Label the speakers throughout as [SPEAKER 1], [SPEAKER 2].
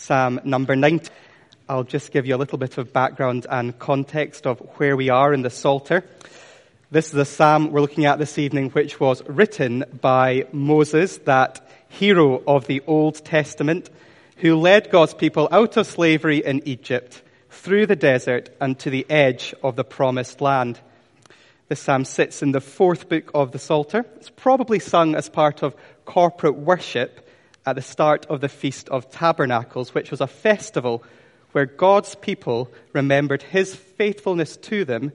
[SPEAKER 1] Psalm number 90. I'll just give you a little bit of background and context of where we are in the Psalter. This is a psalm we're looking at this evening, which was written by Moses, that hero of the Old Testament, who led God's people out of slavery in Egypt, through the desert, and to the edge of the promised land. This psalm sits in the fourth book of the Psalter. It's probably sung as part of corporate worship at the start of the Feast of Tabernacles, which was a festival where God's people remembered his faithfulness to them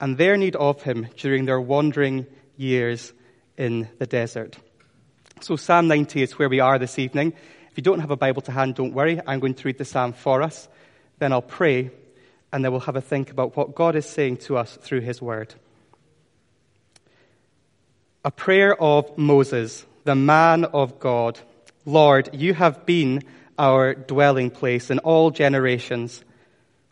[SPEAKER 1] and their need of him during their wandering years in the desert. So, Psalm 90 is where we are this evening. If you don't have a Bible to hand, don't worry. I'm going to read the psalm for us. Then I'll pray, and then we'll have a think about what God is saying to us through his word. A prayer of Moses, the man of God. Lord, you have been our dwelling place in all generations.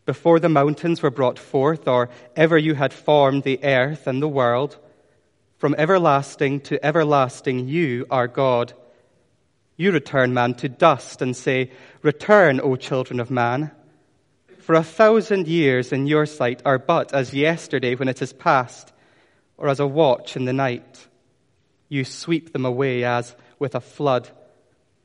[SPEAKER 1] Before the mountains were brought forth, or ever you had formed the earth and the world, from everlasting to everlasting, you are God. You return man to dust and say, Return, O children of man. For a thousand years in your sight are but as yesterday when it is past, or as a watch in the night. You sweep them away as with a flood.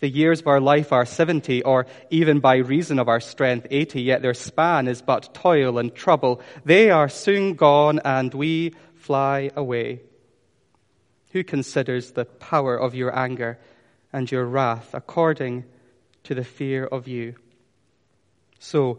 [SPEAKER 1] The years of our life are 70, or even by reason of our strength 80, yet their span is but toil and trouble. They are soon gone, and we fly away. Who considers the power of your anger and your wrath according to the fear of you? So,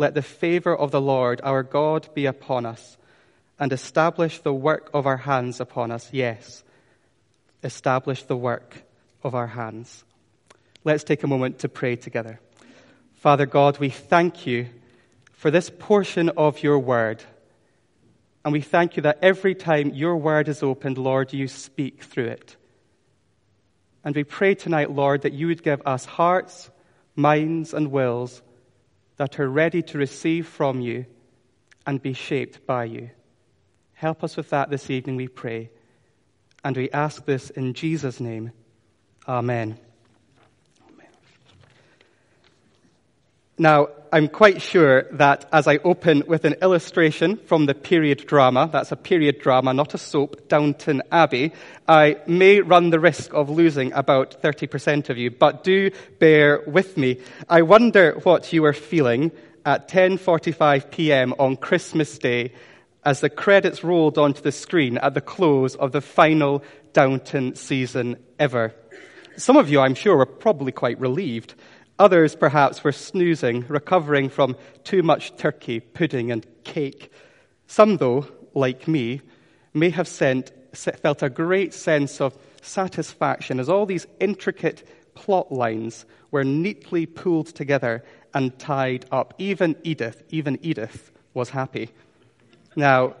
[SPEAKER 1] let the favor of the Lord our God be upon us and establish the work of our hands upon us. Yes, establish the work of our hands. Let's take a moment to pray together. Father God, we thank you for this portion of your word. And we thank you that every time your word is opened, Lord, you speak through it. And we pray tonight, Lord, that you would give us hearts, minds, and wills that are ready to receive from you and be shaped by you. Help us with that this evening, we pray. And we ask this in Jesus' name. Amen. Now, I'm quite sure that as I open with an illustration from the period drama, that's a period drama, not a soap, Downton Abbey, I may run the risk of losing about 30% of you, but do bear with me. I wonder what you were feeling at 10:45 p.m. on Christmas Day as the credits rolled onto the screen at the close of the final Downton season ever. Some of you, I'm sure, were probably quite relieved. Others, perhaps, were snoozing, recovering from too much turkey, pudding, and cake. Some, though, like me, may have sent, felt a great sense of satisfaction as all these intricate plot lines were neatly pulled together and tied up. Even Edith, even Edith was happy. Now,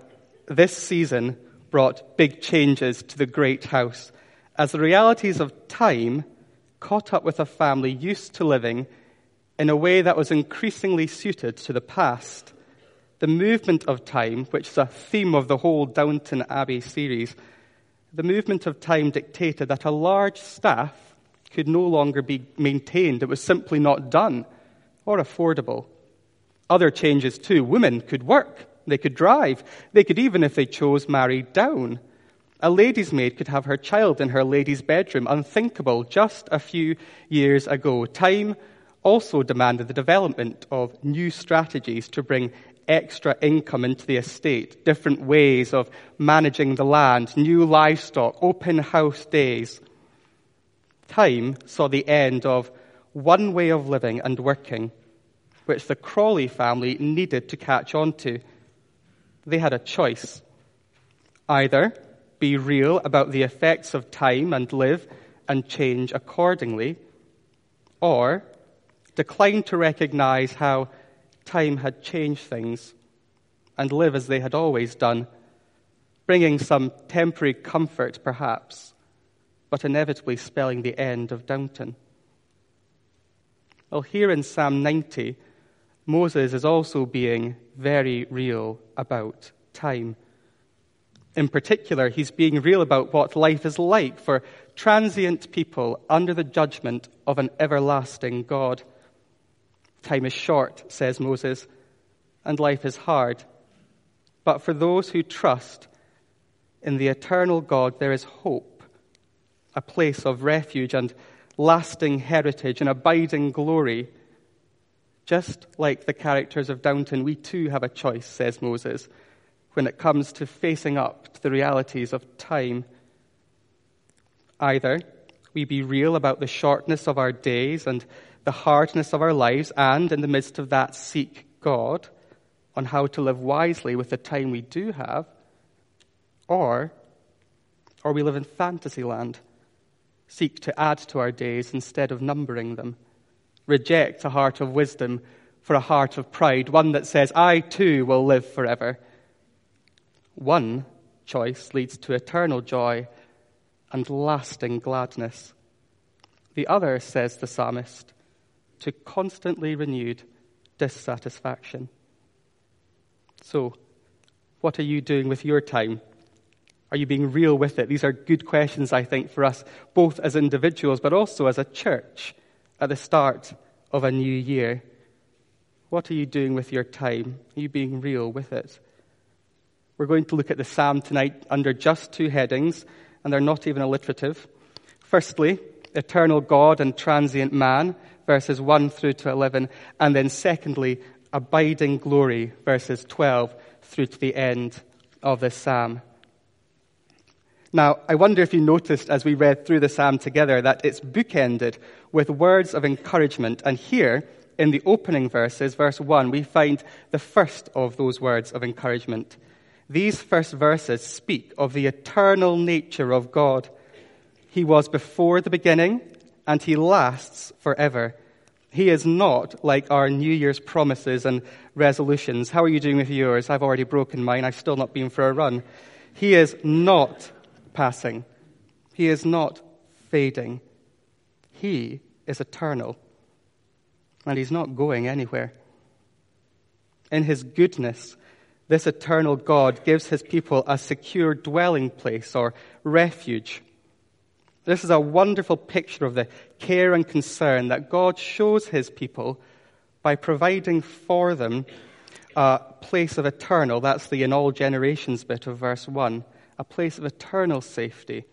[SPEAKER 1] this season brought big changes to the great house as the realities of time caught up with a family used to living in a way that was increasingly suited to the past. The movement of time, which is a theme of the whole Downton Abbey series, the movement of time dictated that a large staff could no longer be maintained. It was simply not done or affordable. Other changes too. Women could work. They could drive. They could even, if they chose, marry down. A lady's maid could have her child in her lady's bedroom. Unthinkable just a few years ago. Time also demanded the development of new strategies to bring extra income into the estate, different ways of managing the land, new livestock, open house days. Time saw the end of one way of living and working, which the Crawley family needed to catch on to. They had a choice. Either be real about the effects of time and live and change accordingly, or decline to recognize how time had changed things and live as they had always done, bringing some temporary comfort perhaps, but inevitably spelling the end of Downton. Well, here in Psalm 90, Moses is also being very real about time. In particular, he's being real about what life is like for transient people under the judgment of an everlasting God. Time is short, says Moses, and life is hard. But for those who trust in the eternal God, there is hope, a place of refuge and lasting heritage and abiding glory. Just like the characters of Downton, we too have a choice, says Moses when it comes to facing up to the realities of time. Either we be real about the shortness of our days and the hardness of our lives, and in the midst of that, seek God on how to live wisely with the time we do have, or, or we live in fantasy land, seek to add to our days instead of numbering them, reject a heart of wisdom for a heart of pride, one that says, I too will live forever one choice leads to eternal joy and lasting gladness. The other, says the psalmist, to constantly renewed dissatisfaction. So, what are you doing with your time? Are you being real with it? These are good questions, I think, for us, both as individuals, but also as a church at the start of a new year. What are you doing with your time? Are you being real with it? We're going to look at the psalm tonight under just two headings, and they're not even alliterative. Firstly, eternal God and transient man, verses 1 through to 11, and then secondly, abiding glory, verses 12 through to the end of the psalm. Now, I wonder if you noticed as we read through the psalm together that it's bookended with words of encouragement. And here, in the opening verses, verse 1, we find the first of those words of encouragement. These first verses speak of the eternal nature of God. He was before the beginning, and He lasts forever. He is not like our New Year's promises and resolutions. How are you doing with yours? I've already broken mine. I've still not been for a run. He is not passing. He is not fading. He is eternal. And He's not going anywhere. In His goodness, this eternal God gives his people a secure dwelling place or refuge. This is a wonderful picture of the care and concern that God shows his people by providing for them a place of eternal, that's the in all generations bit of verse 1, a place of eternal safety.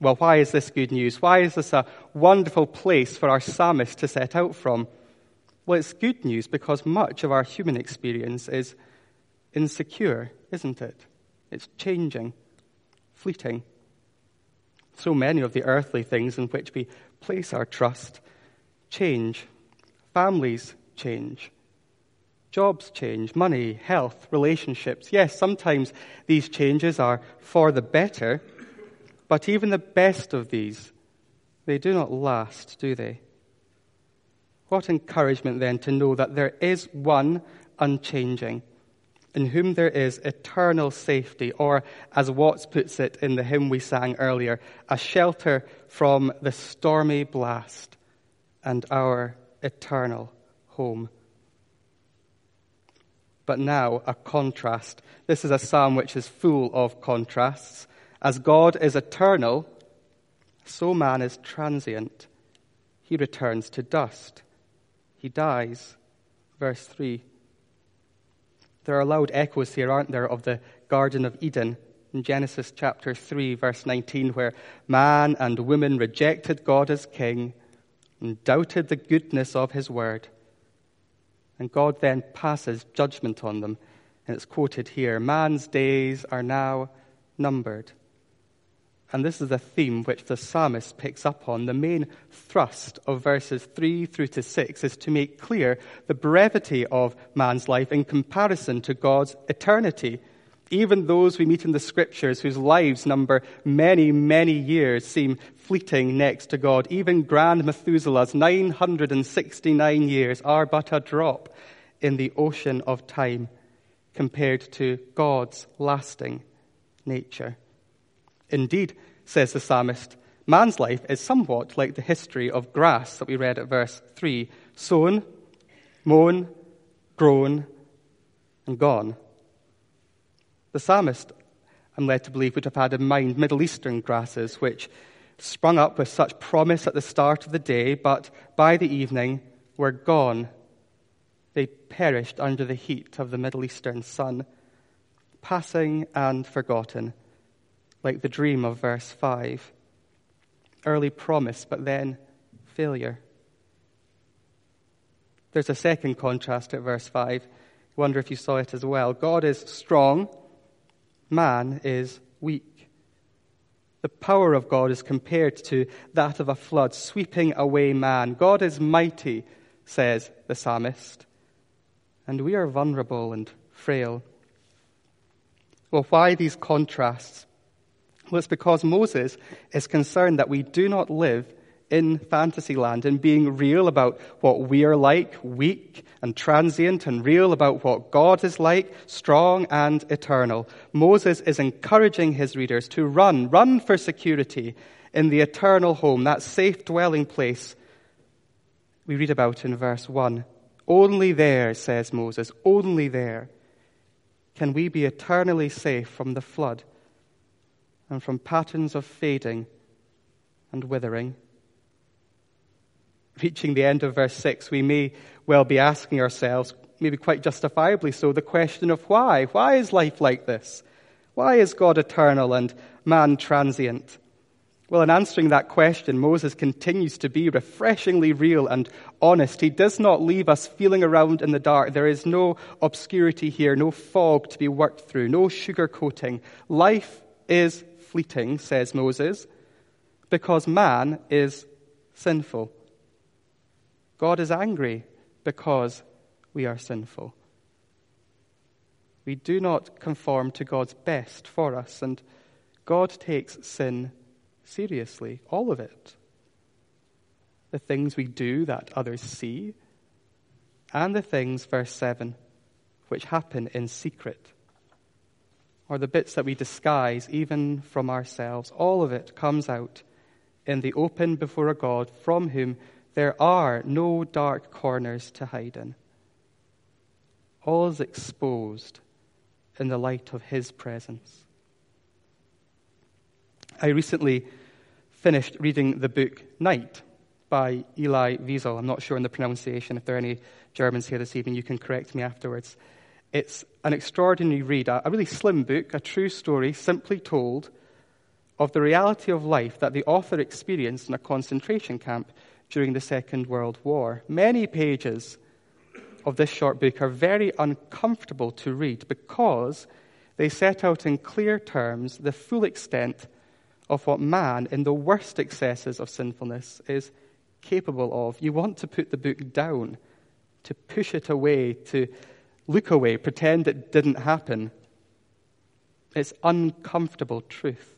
[SPEAKER 1] Well, why is this good news? Why is this a wonderful place for our psalmist to set out from? Well, it's good news because much of our human experience is insecure, isn't it? It's changing, fleeting. So many of the earthly things in which we place our trust change. Families change. Jobs change, money, health, relationships. Yes, sometimes these changes are for the better, but even the best of these, they do not last, do they? What encouragement then to know that there is one unchanging, in whom there is eternal safety, or as Watts puts it in the hymn we sang earlier, a shelter from the stormy blast and our eternal home. But now, a contrast. This is a psalm which is full of contrasts. As God is eternal, so man is transient. He returns to dust. He dies. Verse 3 there are loud echoes here, aren't there, of the Garden of Eden in Genesis chapter 3, verse 19, where man and woman rejected God as king, and doubted the goodness of his word. And God then passes judgment on them. And it's quoted here Man's days are now numbered. And this is a theme which the psalmist picks up on. The main thrust of verses 3 through to 6 is to make clear the brevity of man's life in comparison to God's eternity. Even those we meet in the scriptures whose lives number many, many years seem fleeting next to God. Even grand Methuselah's 969 years are but a drop in the ocean of time compared to God's lasting nature. Indeed, says the psalmist, man's life is somewhat like the history of grass that we read at verse 3 sown, mown, grown, and gone. The psalmist, I'm led to believe, would have had in mind Middle Eastern grasses, which sprung up with such promise at the start of the day, but by the evening were gone. They perished under the heat of the Middle Eastern sun, passing and forgotten like the dream of verse 5. Early promise, but then failure. There's a second contrast at verse 5. I wonder if you saw it as well. God is strong, man is weak. The power of God is compared to that of a flood sweeping away man. God is mighty, says the psalmist, and we are vulnerable and frail. Well, why these contrasts? Well, it's because Moses is concerned that we do not live in fantasy land and being real about what we are like, weak and transient, and real about what God is like, strong and eternal. Moses is encouraging his readers to run, run for security in the eternal home, that safe dwelling place we read about in verse 1. Only there, says Moses, only there can we be eternally safe from the flood and from patterns of fading and withering. Reaching the end of verse 6, we may well be asking ourselves, maybe quite justifiably so, the question of why. Why is life like this? Why is God eternal and man transient? Well, in answering that question, Moses continues to be refreshingly real and honest. He does not leave us feeling around in the dark. There is no obscurity here, no fog to be worked through, no sugarcoating. Life is fleeting, says Moses, because man is sinful. God is angry because we are sinful. We do not conform to God's best for us, and God takes sin seriously, all of it. The things we do that others see, and the things, verse 7, which happen in secret or the bits that we disguise even from ourselves, all of it comes out in the open before a God from whom there are no dark corners to hide in. All is exposed in the light of His presence. I recently finished reading the book Night by Elie Wiesel. I'm not sure on the pronunciation. If there are any Germans here this evening, you can correct me afterwards. It's an extraordinary read, a really slim book, a true story, simply told, of the reality of life that the author experienced in a concentration camp during the Second World War. Many pages of this short book are very uncomfortable to read because they set out in clear terms the full extent of what man, in the worst excesses of sinfulness, is capable of. You want to put the book down, to push it away, to look away, pretend it didn't happen. It's uncomfortable truth.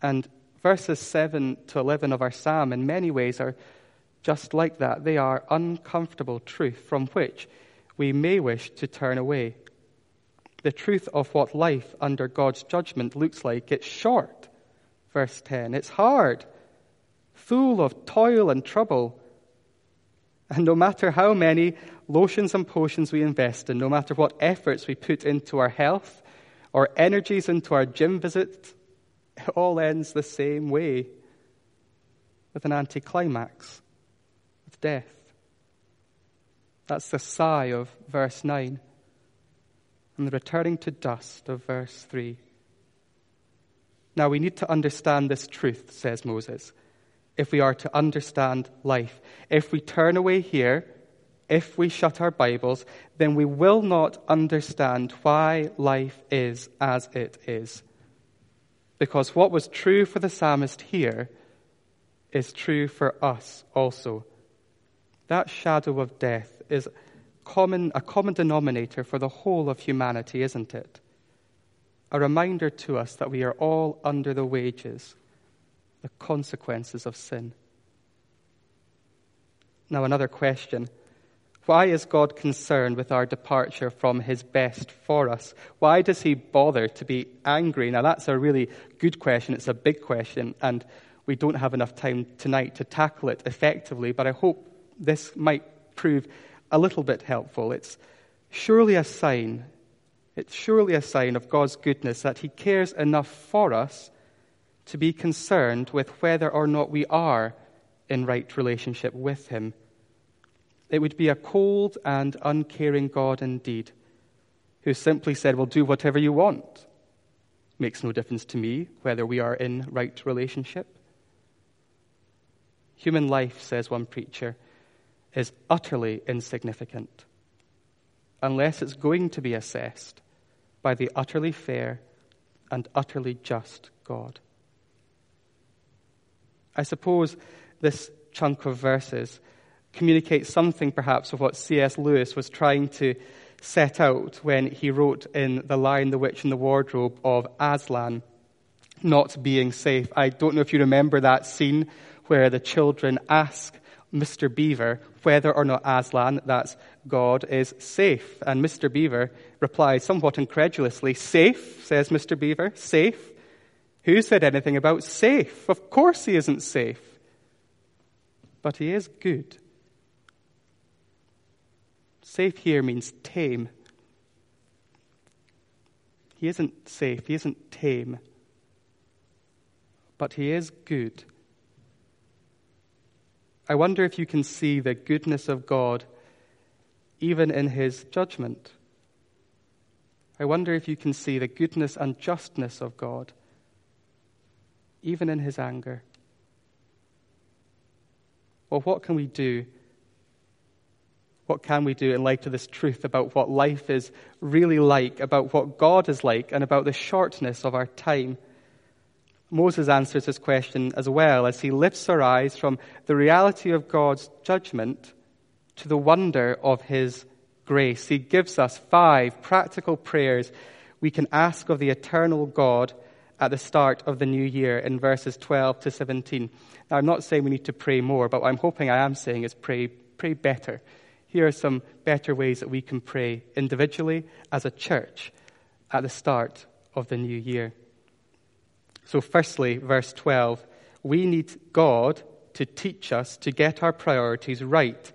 [SPEAKER 1] And verses 7 to 11 of our psalm, in many ways, are just like that. They are uncomfortable truth from which we may wish to turn away. The truth of what life under God's judgment looks like. It's short, verse 10. It's hard, full of toil and trouble. And no matter how many lotions and potions we invest in, no matter what efforts we put into our health or energies into our gym visit, it all ends the same way with an anticlimax, with death. That's the sigh of verse 9 and the returning to dust of verse 3. Now we need to understand this truth, says Moses, if we are to understand life. If we turn away here, if we shut our Bibles, then we will not understand why life is as it is. Because what was true for the psalmist here is true for us also. That shadow of death is common, a common denominator for the whole of humanity, isn't it? A reminder to us that we are all under the wages, the consequences of sin. Now, another question. Why is God concerned with our departure from His best for us? Why does He bother to be angry? Now, that's a really good question. It's a big question, and we don't have enough time tonight to tackle it effectively, but I hope this might prove a little bit helpful. It's surely a sign, it's surely a sign of God's goodness that He cares enough for us to be concerned with whether or not we are in right relationship with Him. It would be a cold and uncaring God indeed, who simply said, Well, do whatever you want. Makes no difference to me whether we are in right relationship. Human life, says one preacher, is utterly insignificant unless it's going to be assessed by the utterly fair and utterly just God. I suppose this chunk of verses communicates something perhaps of what C.S. Lewis was trying to set out when he wrote in The Lion, the Witch, and the Wardrobe of Aslan not being safe. I don't know if you remember that scene where the children ask Mr. Beaver whether or not Aslan, that's God, is safe. And Mr. Beaver replies somewhat incredulously, Safe, says Mr. Beaver, safe. Who said anything about safe? Of course he isn't safe. But he is good. Safe here means tame. He isn't safe, he isn't tame, but he is good. I wonder if you can see the goodness of God even in his judgment. I wonder if you can see the goodness and justness of God even in his anger. Well, what can we do what can we do in light of this truth about what life is really like, about what God is like, and about the shortness of our time? Moses answers this question as well as he lifts our eyes from the reality of God's judgment to the wonder of his grace. He gives us five practical prayers we can ask of the eternal God at the start of the new year in verses 12 to 17. Now, I'm not saying we need to pray more, but what I'm hoping I am saying is pray, pray better here are some better ways that we can pray individually as a church at the start of the new year. So, firstly, verse 12, we need God to teach us to get our priorities right.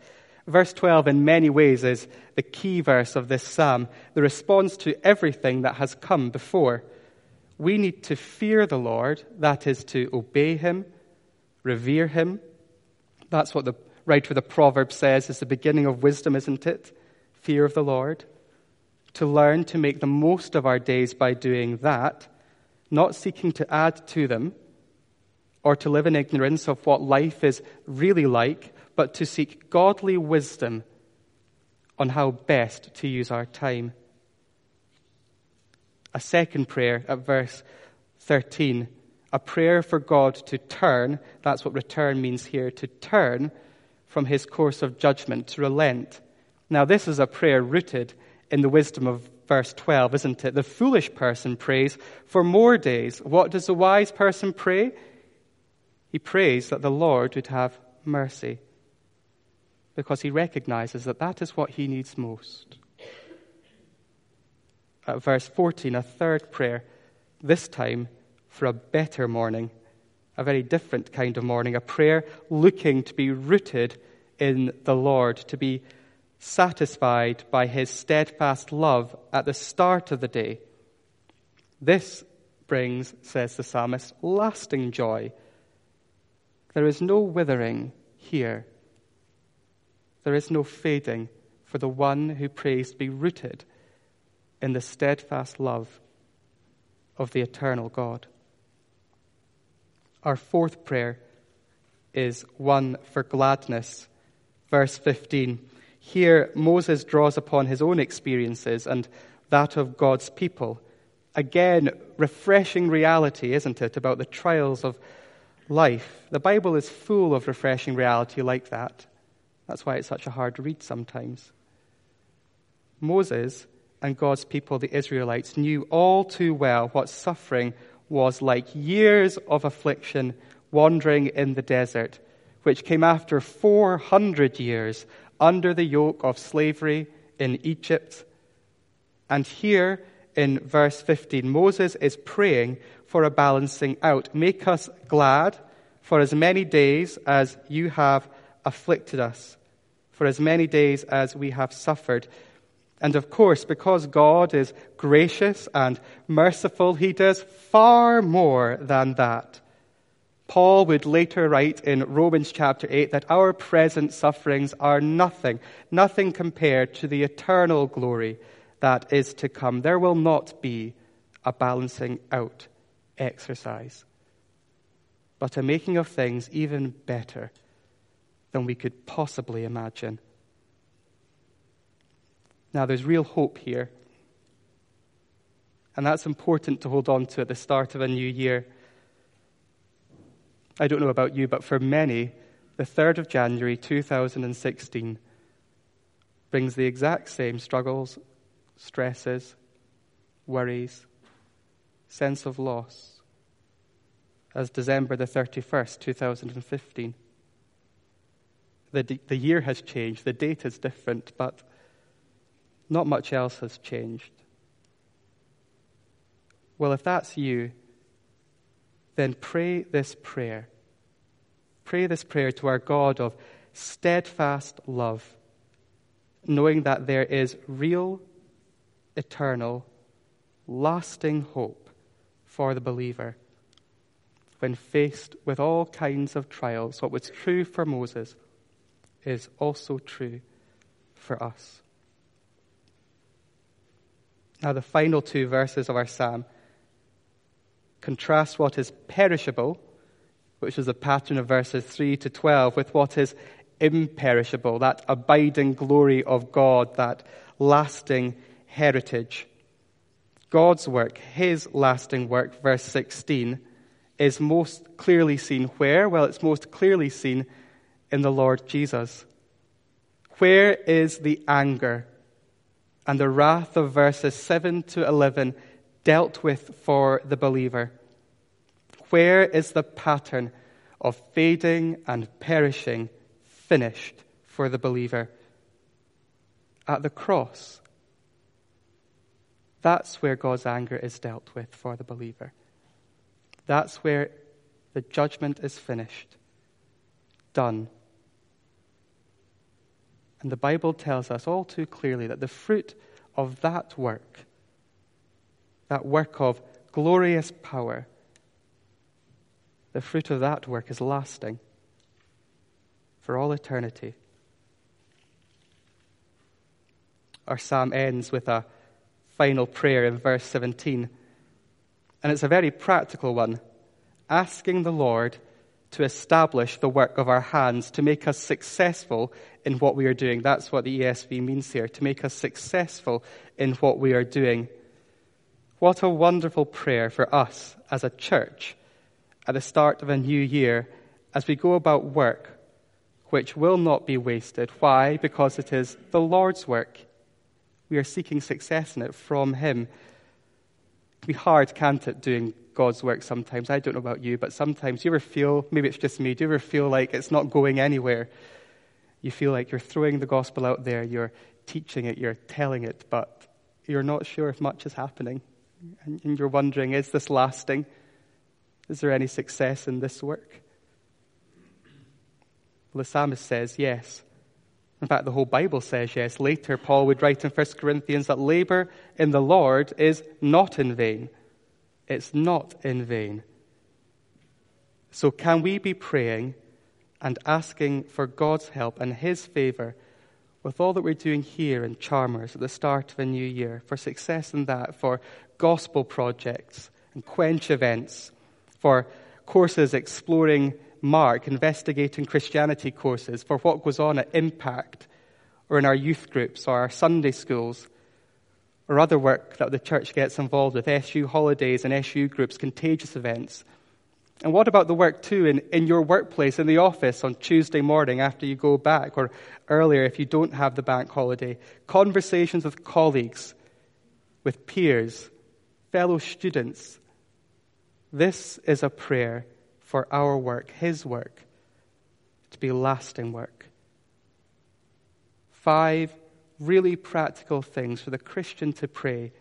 [SPEAKER 1] Verse 12, in many ways, is the key verse of this psalm, the response to everything that has come before. We need to fear the Lord, that is, to obey Him, revere Him. That's what the writer of the proverb says is the beginning of wisdom, isn't it? Fear of the Lord. To learn to make the most of our days by doing that, not seeking to add to them or to live in ignorance of what life is really like, but to seek godly wisdom on how best to use our time. A second prayer at verse 13, a prayer for God to turn, that's what return means here, to turn from his course of judgment, to relent. Now, this is a prayer rooted in the wisdom of verse 12, isn't it? The foolish person prays for more days. What does the wise person pray? He prays that the Lord would have mercy because he recognizes that that is what he needs most. At verse 14, a third prayer, this time for a better morning a very different kind of morning, a prayer looking to be rooted in the Lord, to be satisfied by his steadfast love at the start of the day. This brings, says the psalmist, lasting joy. There is no withering here. There is no fading for the one who prays to be rooted in the steadfast love of the eternal God. Our fourth prayer is one for gladness. Verse 15. Here, Moses draws upon his own experiences and that of God's people. Again, refreshing reality, isn't it, about the trials of life. The Bible is full of refreshing reality like that. That's why it's such a hard read sometimes. Moses and God's people, the Israelites, knew all too well what suffering was like years of affliction wandering in the desert, which came after 400 years under the yoke of slavery in Egypt. And here in verse 15, Moses is praying for a balancing out. Make us glad for as many days as you have afflicted us, for as many days as we have suffered. And of course, because God is gracious and merciful, he does far more than that. Paul would later write in Romans chapter 8 that our present sufferings are nothing, nothing compared to the eternal glory that is to come. There will not be a balancing out exercise, but a making of things even better than we could possibly imagine. Now, there's real hope here. And that's important to hold on to at the start of a new year. I don't know about you, but for many, the 3rd of January 2016 brings the exact same struggles, stresses, worries, sense of loss as December the 31st, 2015. The, the year has changed, the date is different, but not much else has changed. Well, if that's you, then pray this prayer. Pray this prayer to our God of steadfast love, knowing that there is real, eternal, lasting hope for the believer when faced with all kinds of trials. What was true for Moses is also true for us. Now, the final two verses of our psalm contrast what is perishable, which is a pattern of verses 3 to 12, with what is imperishable, that abiding glory of God, that lasting heritage. God's work, His lasting work, verse 16, is most clearly seen where? Well, it's most clearly seen in the Lord Jesus. Where is the anger and the wrath of verses 7 to 11 dealt with for the believer? Where is the pattern of fading and perishing finished for the believer? At the cross. That's where God's anger is dealt with for the believer. That's where the judgment is finished, done. And the Bible tells us all too clearly that the fruit of that work, that work of glorious power, the fruit of that work is lasting for all eternity. Our psalm ends with a final prayer in verse 17, and it's a very practical one, asking the Lord to establish the work of our hands, to make us successful in what we are doing. That's what the ESV means here, to make us successful in what we are doing. What a wonderful prayer for us as a church at the start of a new year as we go about work which will not be wasted. Why? Because it is the Lord's work. We are seeking success in it from Him. It can be hard, can't it, doing God's work sometimes. I don't know about you, but sometimes you ever feel, maybe it's just me, do you ever feel like it's not going anywhere? You feel like you're throwing the gospel out there, you're teaching it, you're telling it, but you're not sure if much is happening. And you're wondering, is this lasting? Is there any success in this work? Well, the psalmist says yes. In fact, the whole Bible says yes. Later, Paul would write in 1 Corinthians that labor in the Lord is not in vain. It's not in vain. So, can we be praying and asking for God's help and His favor with all that we're doing here in Chalmers at the start of a new year, for success in that, for gospel projects and quench events, for courses exploring Mark investigating Christianity courses for what goes on at Impact or in our youth groups or our Sunday schools or other work that the church gets involved with, SU holidays and SU groups, contagious events. And what about the work too in, in your workplace, in the office on Tuesday morning after you go back, or earlier if you don't have the bank holiday? Conversations with colleagues, with peers, fellow students. This is a prayer for our work, His work, to be lasting work. Five really practical things for the Christian to pray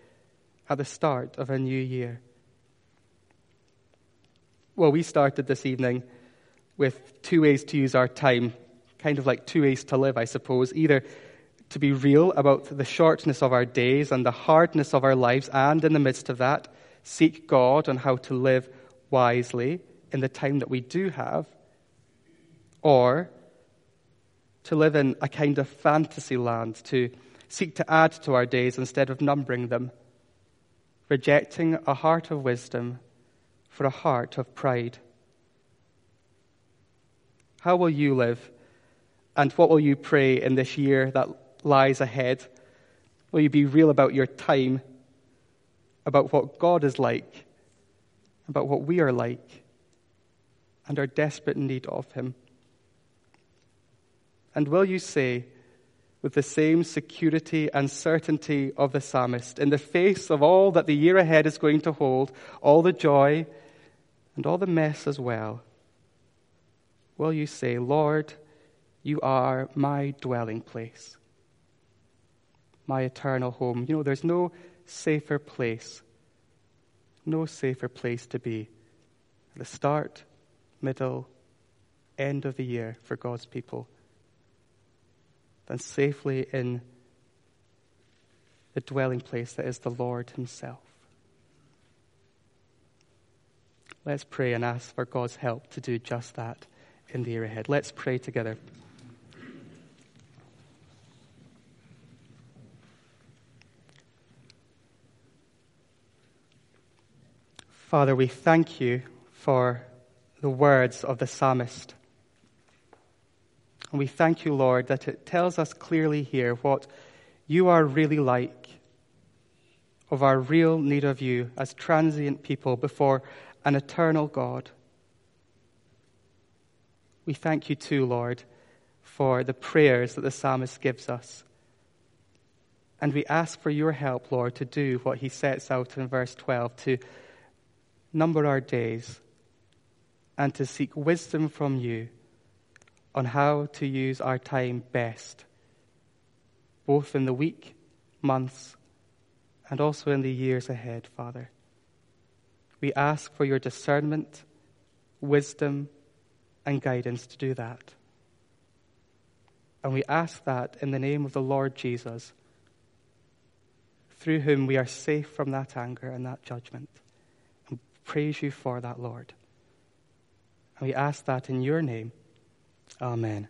[SPEAKER 1] at the start of a new year. Well, we started this evening with two ways to use our time, kind of like two ways to live, I suppose. Either to be real about the shortness of our days and the hardness of our lives, and in the midst of that, seek God on how to live wisely in the time that we do have, or to live in a kind of fantasy land, to seek to add to our days instead of numbering them, rejecting a heart of wisdom for a heart of pride. How will you live? And what will you pray in this year that lies ahead? Will you be real about your time, about what God is like, about what we are like, and our desperate need of Him? And will you say, with the same security and certainty of the psalmist, in the face of all that the year ahead is going to hold, all the joy and all the mess as well, will you say, Lord, you are my dwelling place, my eternal home? You know, there's no safer place, no safer place to be at the start, middle, end of the year for God's people than safely in the dwelling place that is the Lord Himself. Let's pray and ask for God's help to do just that in the year ahead. Let's pray together. Father, we thank you for the words of the psalmist. And we thank you, Lord, that it tells us clearly here what you are really like, of our real need of you as transient people before an eternal God. We thank you too, Lord, for the prayers that the psalmist gives us. And we ask for your help, Lord, to do what he sets out in verse 12 to number our days and to seek wisdom from you on how to use our time best, both in the week, months, and also in the years ahead, Father. We ask for your discernment, wisdom, and guidance to do that. And we ask that in the name of the Lord Jesus, through whom we are safe from that anger and that judgment. And praise you for that, Lord. And we ask that in your name. Amen.